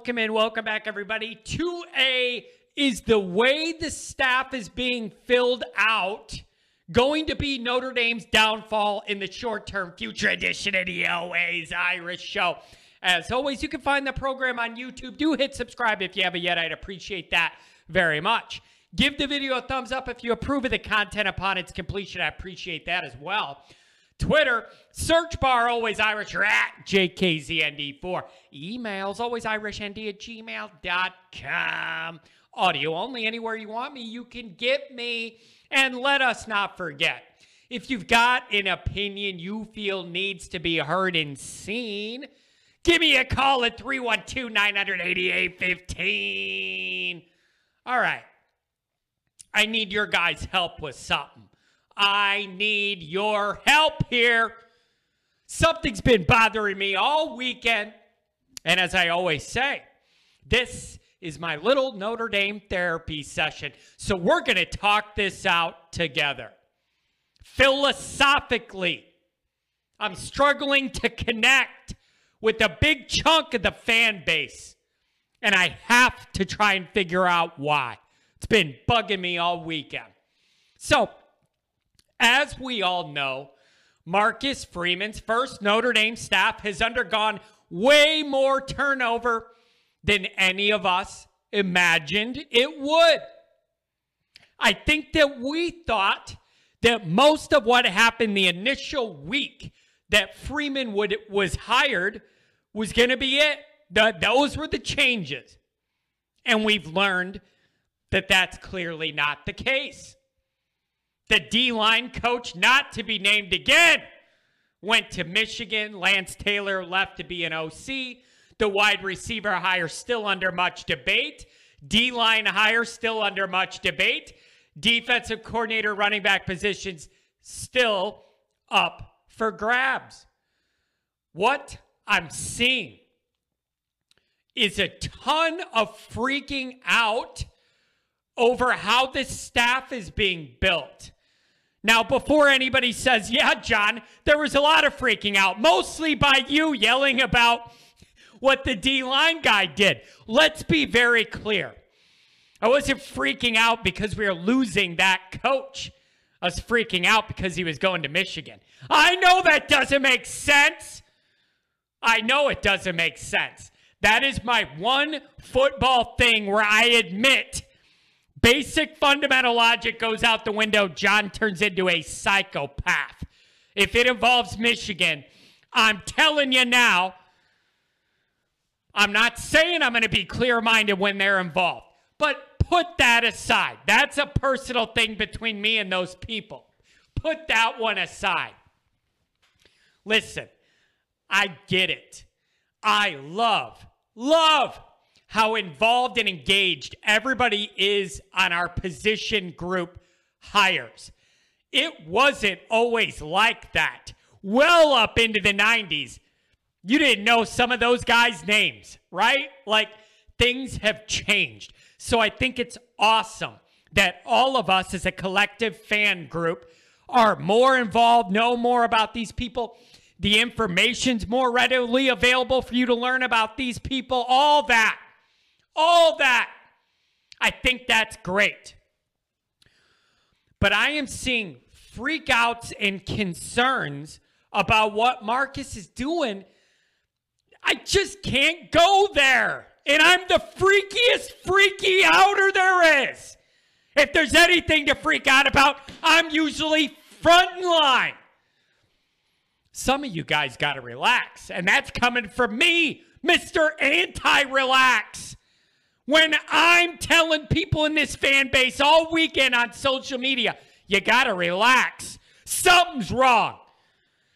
Welcome and welcome back, everybody. 2A is the way the staff is being filled out going to be Notre Dame's downfall in the short term future edition of the Always Irish Show. As always, you can find the program on YouTube. Do hit subscribe if you haven't yet. I'd appreciate that very much. Give the video a thumbs up if you approve of the content upon its completion. I appreciate that as well. Twitter, search bar always Irish or at JKZND4. Emails always IrishND at gmail.com. Audio only anywhere you want me. You can get me. And let us not forget if you've got an opinion you feel needs to be heard and seen, give me a call at 312 988 15. All right. I need your guys' help with something. I need your help here. Something's been bothering me all weekend. And as I always say, this is my little Notre Dame therapy session. So we're going to talk this out together. Philosophically, I'm struggling to connect with a big chunk of the fan base. And I have to try and figure out why. It's been bugging me all weekend. So, as we all know, Marcus Freeman's first Notre Dame staff has undergone way more turnover than any of us imagined it would. I think that we thought that most of what happened the initial week that Freeman would was hired was going to be it. The, those were the changes. And we've learned that that's clearly not the case. The D line coach, not to be named again, went to Michigan. Lance Taylor left to be an OC. The wide receiver hire still under much debate. D line hire still under much debate. Defensive coordinator, running back positions still up for grabs. What I'm seeing is a ton of freaking out over how this staff is being built. Now, before anybody says, yeah, John, there was a lot of freaking out, mostly by you yelling about what the D line guy did. Let's be very clear. I wasn't freaking out because we were losing that coach. I was freaking out because he was going to Michigan. I know that doesn't make sense. I know it doesn't make sense. That is my one football thing where I admit Basic fundamental logic goes out the window. John turns into a psychopath. If it involves Michigan, I'm telling you now, I'm not saying I'm going to be clear minded when they're involved, but put that aside. That's a personal thing between me and those people. Put that one aside. Listen, I get it. I love, love how involved and engaged everybody is on our position group hires. It wasn't always like that. Well up into the 90s, you didn't know some of those guys' names, right? Like things have changed. So I think it's awesome that all of us as a collective fan group are more involved, know more about these people. The information's more readily available for you to learn about these people, all that all that. I think that's great. But I am seeing freakouts and concerns about what Marcus is doing. I just can't go there. And I'm the freakiest freaky outer there is. If there's anything to freak out about, I'm usually front in line. Some of you guys got to relax, and that's coming from me, Mr. Anti Relax when I'm telling people in this fan base all weekend on social media, you got to relax. Something's wrong.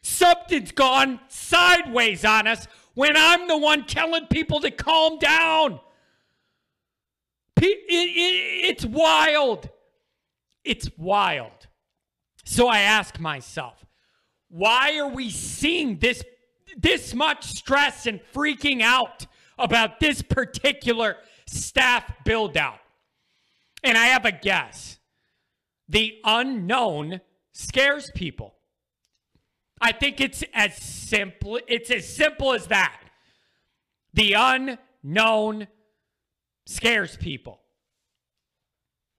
Something's gone sideways on us when I'm the one telling people to calm down. It's wild. It's wild. So I ask myself, why are we seeing this this much stress and freaking out about this particular staff build out. And I have a guess. The unknown scares people. I think it's as simple it's as simple as that. The unknown scares people.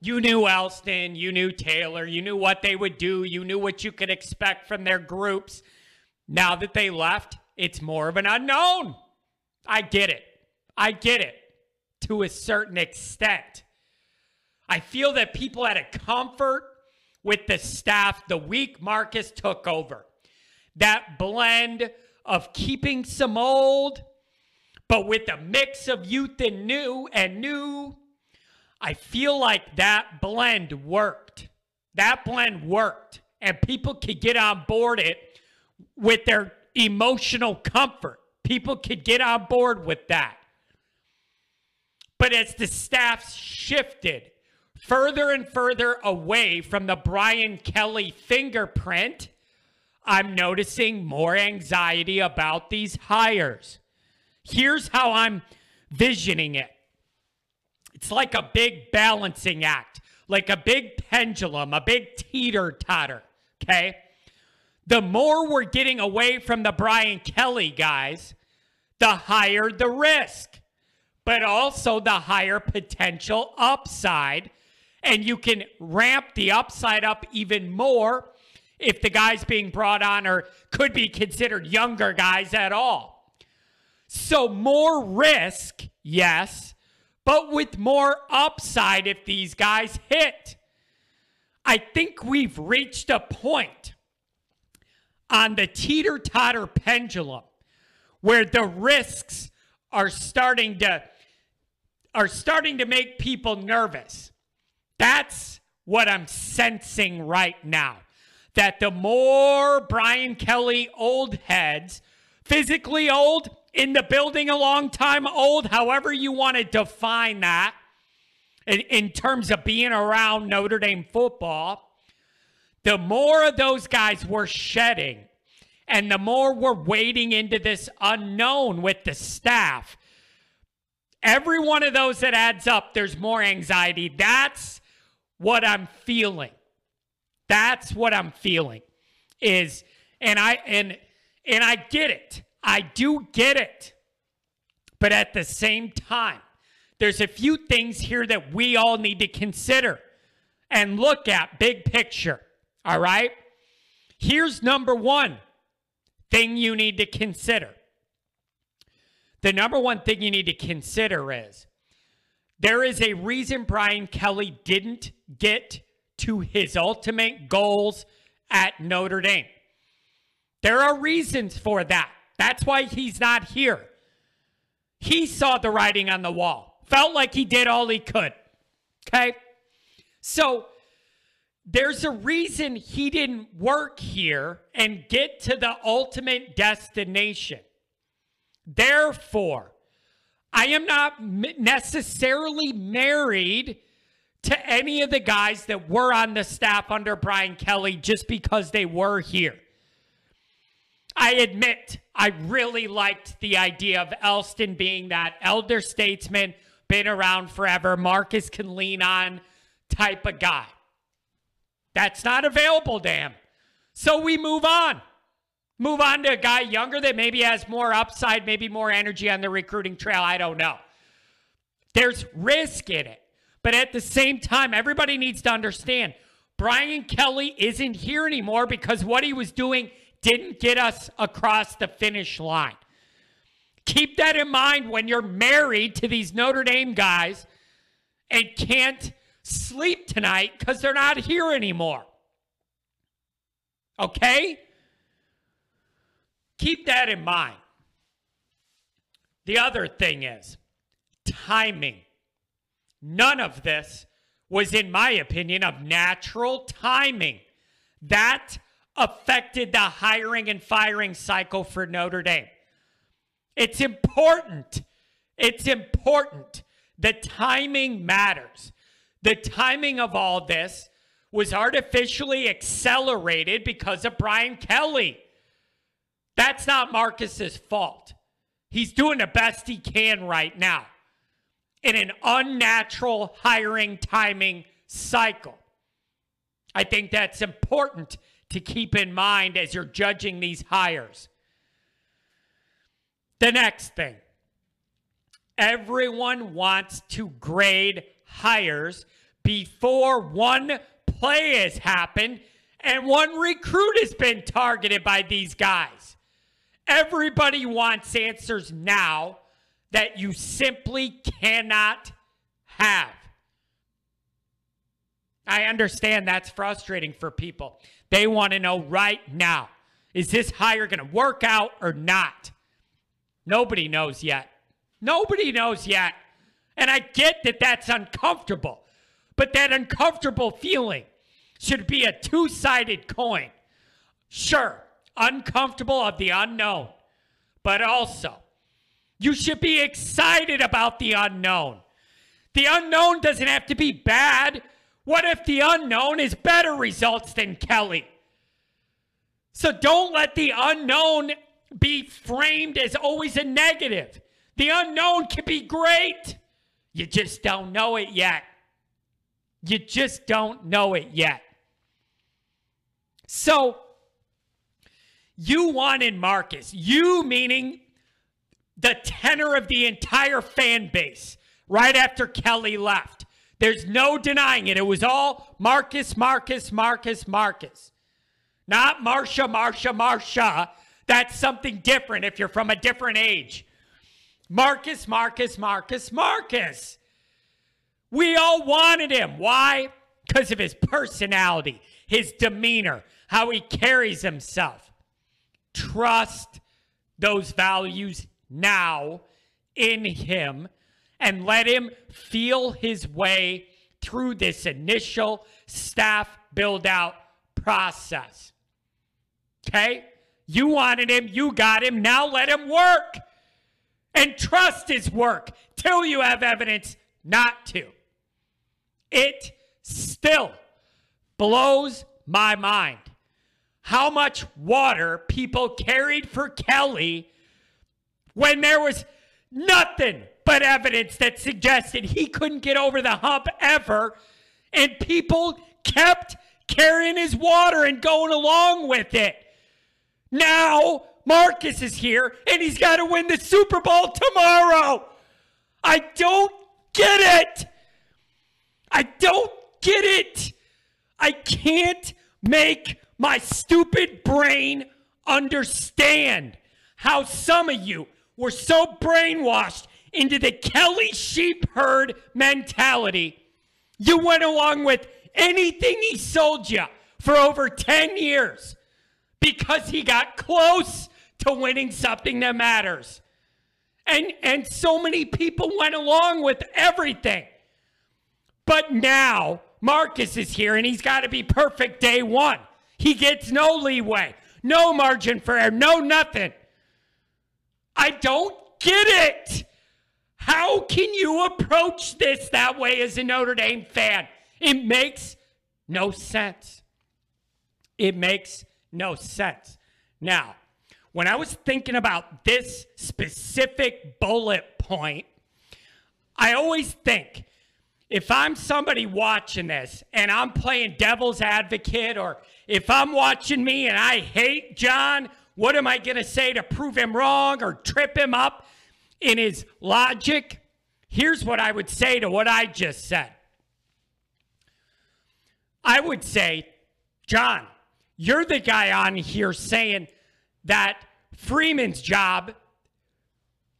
You knew Elston, you knew Taylor, you knew what they would do, you knew what you could expect from their groups. Now that they left, it's more of an unknown. I get it. I get it to a certain extent. I feel that people had a comfort with the staff the week Marcus took over. That blend of keeping some old, but with a mix of youth and new and new, I feel like that blend worked. That blend worked, and people could get on board it with their emotional comfort. People could get on board with that. But as the staff shifted further and further away from the Brian Kelly fingerprint, I'm noticing more anxiety about these hires. Here's how I'm visioning it it's like a big balancing act, like a big pendulum, a big teeter totter. Okay. The more we're getting away from the Brian Kelly guys, the higher the risk, but also the higher potential upside. And you can ramp the upside up even more if the guys being brought on are could be considered younger guys at all. So more risk, yes, but with more upside if these guys hit. I think we've reached a point on the teeter totter pendulum where the risks are starting to are starting to make people nervous. That's what I'm sensing right now that the more Brian Kelly old heads, physically old, in the building a long time old, however you want to define that, in, in terms of being around Notre Dame football, the more of those guys we're shedding and the more we're wading into this unknown with the staff. Every one of those that adds up, there's more anxiety. That's what I'm feeling. That's what I'm feeling is and I and and I get it. I do get it. But at the same time, there's a few things here that we all need to consider and look at big picture. All right? Here's number 1 thing you need to consider. The number one thing you need to consider is there is a reason Brian Kelly didn't get to his ultimate goals at Notre Dame. There are reasons for that. That's why he's not here. He saw the writing on the wall, felt like he did all he could. Okay? So there's a reason he didn't work here and get to the ultimate destination. Therefore, I am not necessarily married to any of the guys that were on the staff under Brian Kelly just because they were here. I admit I really liked the idea of Elston being that elder statesman, been around forever, Marcus can lean on type of guy. That's not available to him. So we move on. Move on to a guy younger that maybe has more upside, maybe more energy on the recruiting trail. I don't know. There's risk in it. But at the same time, everybody needs to understand Brian Kelly isn't here anymore because what he was doing didn't get us across the finish line. Keep that in mind when you're married to these Notre Dame guys and can't sleep tonight because they're not here anymore. Okay? Keep that in mind. The other thing is timing. None of this was, in my opinion, of natural timing. That affected the hiring and firing cycle for Notre Dame. It's important. It's important. The timing matters. The timing of all this was artificially accelerated because of Brian Kelly. That's not Marcus's fault. He's doing the best he can right now in an unnatural hiring timing cycle. I think that's important to keep in mind as you're judging these hires. The next thing Everyone wants to grade hires before one play has happened and one recruit has been targeted by these guys. Everybody wants answers now that you simply cannot have. I understand that's frustrating for people. They want to know right now is this hire going to work out or not? Nobody knows yet. Nobody knows yet. And I get that that's uncomfortable, but that uncomfortable feeling should be a two sided coin. Sure, uncomfortable of the unknown, but also you should be excited about the unknown. The unknown doesn't have to be bad. What if the unknown is better results than Kelly? So don't let the unknown be framed as always a negative. The unknown can be great. You just don't know it yet. You just don't know it yet. So, you wanted Marcus, you meaning the tenor of the entire fan base right after Kelly left. There's no denying it. It was all Marcus, Marcus, Marcus, Marcus. Not Marsha, Marsha, Marsha. That's something different if you're from a different age. Marcus, Marcus, Marcus, Marcus. We all wanted him. Why? Because of his personality, his demeanor, how he carries himself. Trust those values now in him and let him feel his way through this initial staff build out process. Okay? You wanted him, you got him, now let him work and trust his work till you have evidence not to. It still blows my mind how much water people carried for Kelly when there was nothing but evidence that suggested he couldn't get over the hump ever, and people kept carrying his water and going along with it. Now, Marcus is here and he's got to win the Super Bowl tomorrow. I don't get it. I don't get it. I can't make my stupid brain understand how some of you were so brainwashed into the Kelly sheep herd mentality. You went along with anything he sold you for over 10 years because he got close to winning something that matters. And, and so many people went along with everything. But now Marcus is here and he's got to be perfect day one. He gets no leeway, no margin for error, no nothing. I don't get it. How can you approach this that way as a Notre Dame fan? It makes no sense. It makes no sense. Now, when I was thinking about this specific bullet point, I always think if I'm somebody watching this and I'm playing devil's advocate, or if I'm watching me and I hate John, what am I going to say to prove him wrong or trip him up in his logic? Here's what I would say to what I just said I would say, John, you're the guy on here saying that Freeman's job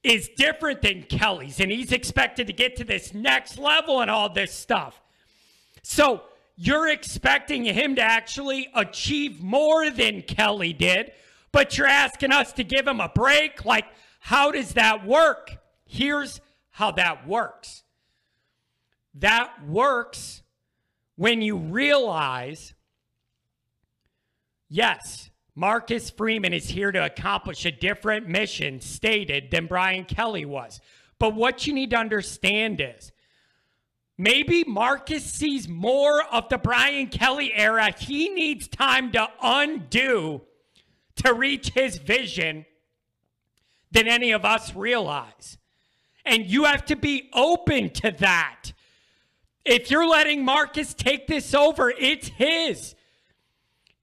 is different than Kelly's, and he's expected to get to this next level and all this stuff. So you're expecting him to actually achieve more than Kelly did, but you're asking us to give him a break? Like, how does that work? Here's how that works that works when you realize yes, Marcus Freeman is here to accomplish a different mission stated than Brian Kelly was. But what you need to understand is maybe Marcus sees more of the Brian Kelly era he needs time to undo to reach his vision than any of us realize. And you have to be open to that. If you're letting Marcus take this over, it's his.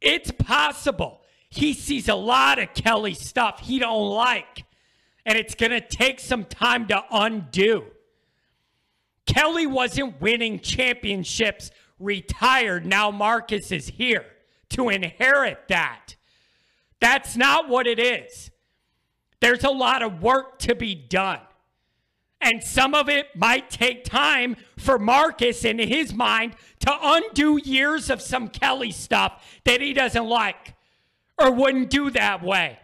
It's possible he sees a lot of Kelly stuff he don't like. And it's going to take some time to undo. Kelly wasn't winning championships retired. Now Marcus is here to inherit that. That's not what it is. There's a lot of work to be done. And some of it might take time for Marcus, in his mind, to undo years of some Kelly stuff that he doesn't like or wouldn't do that way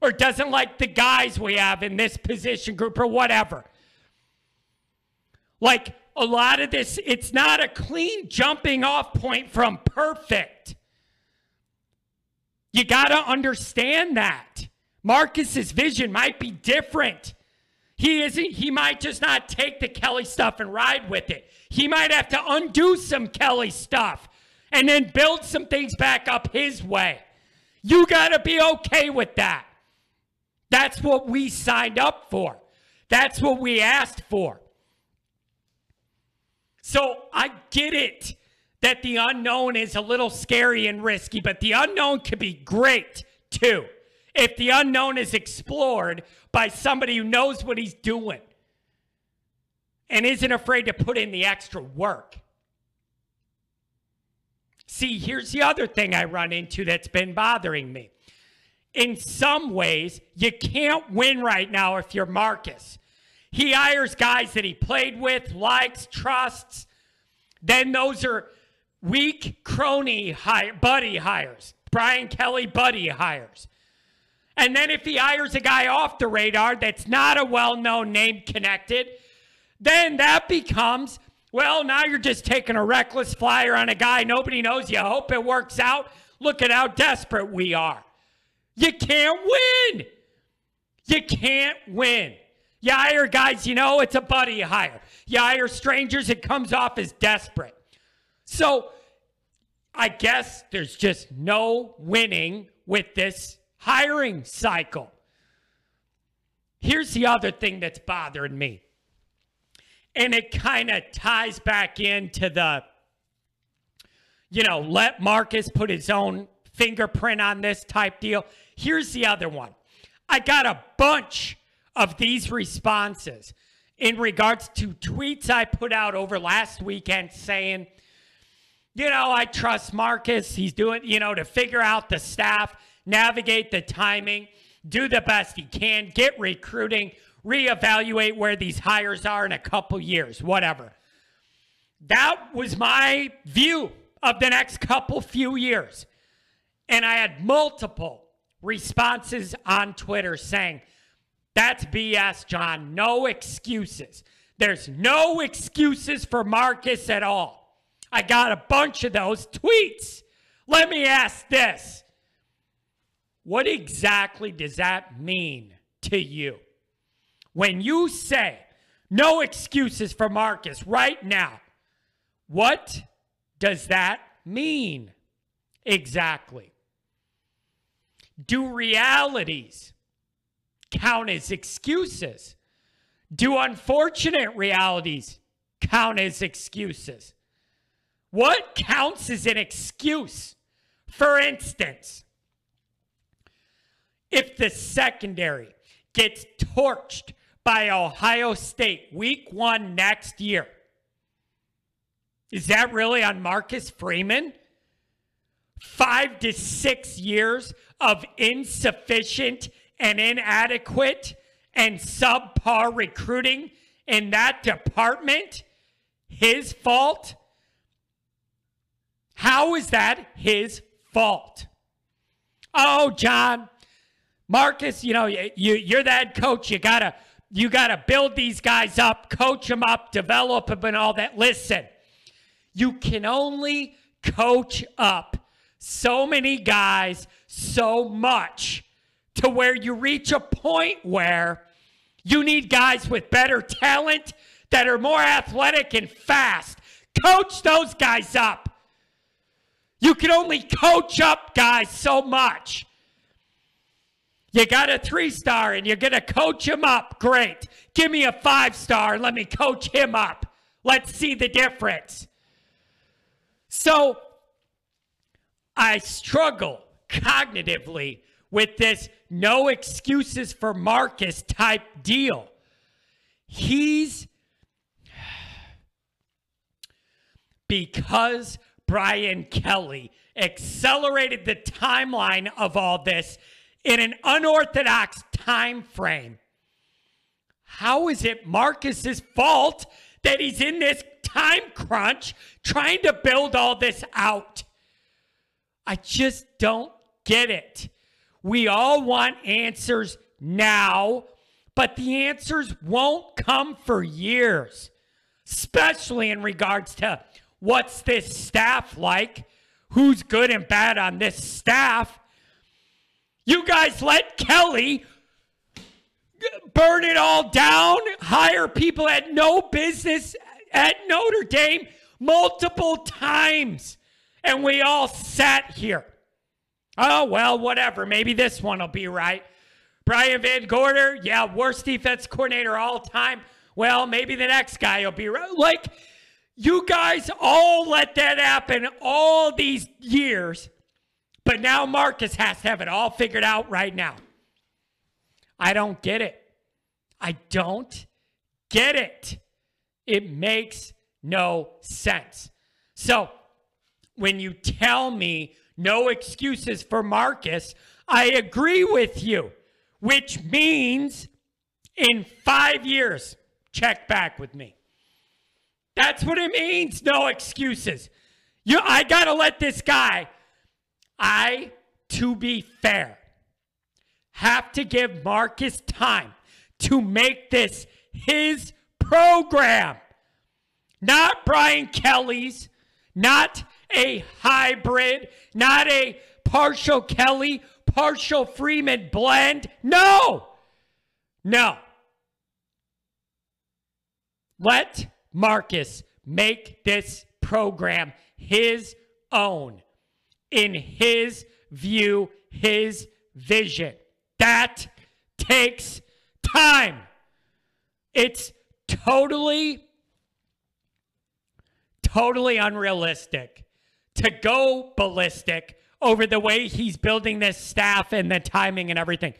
or doesn't like the guys we have in this position group or whatever. Like a lot of this, it's not a clean jumping off point from perfect. You got to understand that. Marcus's vision might be different. He isn't, he might just not take the Kelly stuff and ride with it. He might have to undo some Kelly stuff and then build some things back up his way. You got to be okay with that. That's what we signed up for. That's what we asked for. So I get it that the unknown is a little scary and risky, but the unknown could be great too if the unknown is explored by somebody who knows what he's doing and isn't afraid to put in the extra work. See, here's the other thing I run into that's been bothering me. In some ways, you can't win right now if you're Marcus. He hires guys that he played with, likes, trusts. Then those are weak crony hire, buddy hires. Brian Kelly buddy hires. And then if he hires a guy off the radar that's not a well known name connected, then that becomes, well, now you're just taking a reckless flyer on a guy nobody knows. You hope it works out. Look at how desperate we are. You can't win. You can't win. You hire guys, you know, it's a buddy hire. You hire strangers, it comes off as desperate. So I guess there's just no winning with this hiring cycle. Here's the other thing that's bothering me. And it kind of ties back into the, you know, let Marcus put his own fingerprint on this type deal. Here's the other one. I got a bunch of these responses in regards to tweets I put out over last weekend saying, you know, I trust Marcus. He's doing, you know, to figure out the staff navigate the timing, do the best he can, get recruiting, reevaluate where these hires are in a couple years, whatever. That was my view of the next couple few years. And I had multiple responses on Twitter saying, that's BS, John. No excuses. There's no excuses for Marcus at all. I got a bunch of those tweets. Let me ask this what exactly does that mean to you? When you say no excuses for Marcus right now, what does that mean exactly? Do realities count as excuses? Do unfortunate realities count as excuses? What counts as an excuse? For instance, if the secondary gets torched by Ohio State week one next year, is that really on Marcus Freeman? Five to six years of insufficient and inadequate and subpar recruiting in that department? His fault? How is that his fault? Oh, John, Marcus, you know, you, you're that coach. You gotta you gotta build these guys up, coach them up, develop them, and all that. Listen, you can only coach up so many guys so much to where you reach a point where you need guys with better talent that are more athletic and fast. Coach those guys up. You can only coach up guys so much. You got a three star and you're going to coach him up. Great. Give me a five star let me coach him up. Let's see the difference. So I struggle cognitively with this no excuses for Marcus type deal. He's because Brian Kelly accelerated the timeline of all this in an unorthodox time frame. How is it Marcus's fault that he's in this time crunch trying to build all this out? I just don't get it. We all want answers now, but the answers won't come for years, especially in regards to what's this staff like, who's good and bad on this staff. You guys let Kelly burn it all down, hire people at no business at Notre Dame multiple times, and we all sat here. Oh, well, whatever. Maybe this one will be right. Brian Van Gorder, yeah, worst defense coordinator all time. Well, maybe the next guy will be right. Like, you guys all let that happen all these years, but now Marcus has to have it all figured out right now. I don't get it. I don't get it. It makes no sense. So, when you tell me no excuses for Marcus, I agree with you, which means in five years, check back with me. That's what it means. No excuses. You, I got to let this guy, I, to be fair, have to give Marcus time to make this his program. Not Brian Kelly's, not a hybrid, not a partial Kelly, partial Freeman blend. No, no. Let Marcus make this program his own, in his view, his vision. That takes time. It's totally, totally unrealistic to go ballistic over the way he's building this staff and the timing and everything.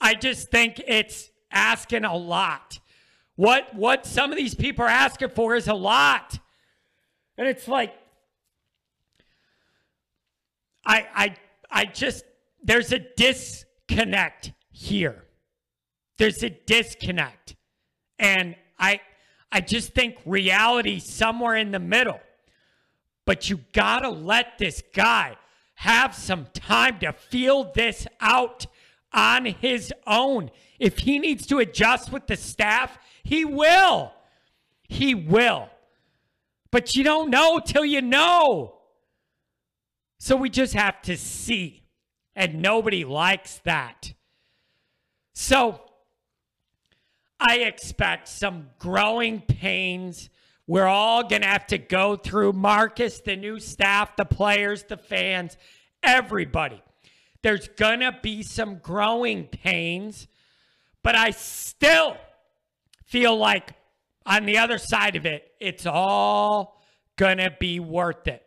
I just think it's asking a lot. What what some of these people are asking for is a lot. And it's like I I I just there's a disconnect here. There's a disconnect. And I I just think reality somewhere in the middle. But you got to let this guy have some time to feel this out on his own. If he needs to adjust with the staff, he will. He will. But you don't know till you know. So we just have to see. And nobody likes that. So I expect some growing pains. We're all going to have to go through Marcus, the new staff, the players, the fans, everybody. There's going to be some growing pains, but I still feel like on the other side of it, it's all going to be worth it.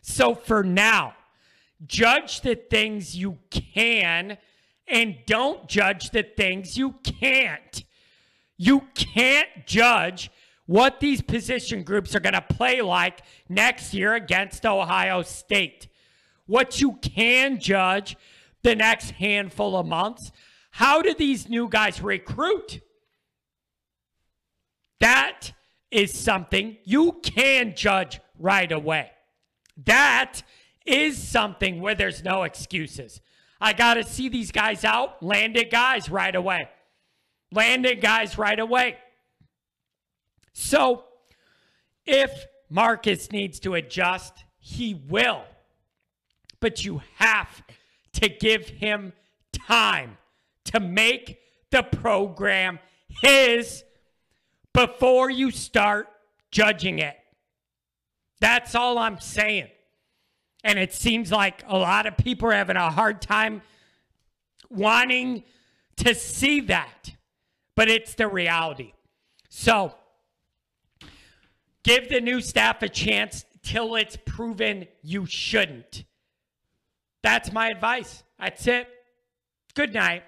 So for now, judge the things you can and don't judge the things you can't. You can't judge what these position groups are going to play like next year against Ohio State. What you can judge the next handful of months, how do these new guys recruit? That is something you can judge right away. That is something where there's no excuses. I got to see these guys out, landed guys right away. Landed guys right away. So, if Marcus needs to adjust, he will. But you have to give him time to make the program his before you start judging it. That's all I'm saying. And it seems like a lot of people are having a hard time wanting to see that, but it's the reality. So give the new staff a chance till it's proven you shouldn't. That's my advice. That's it. Good night.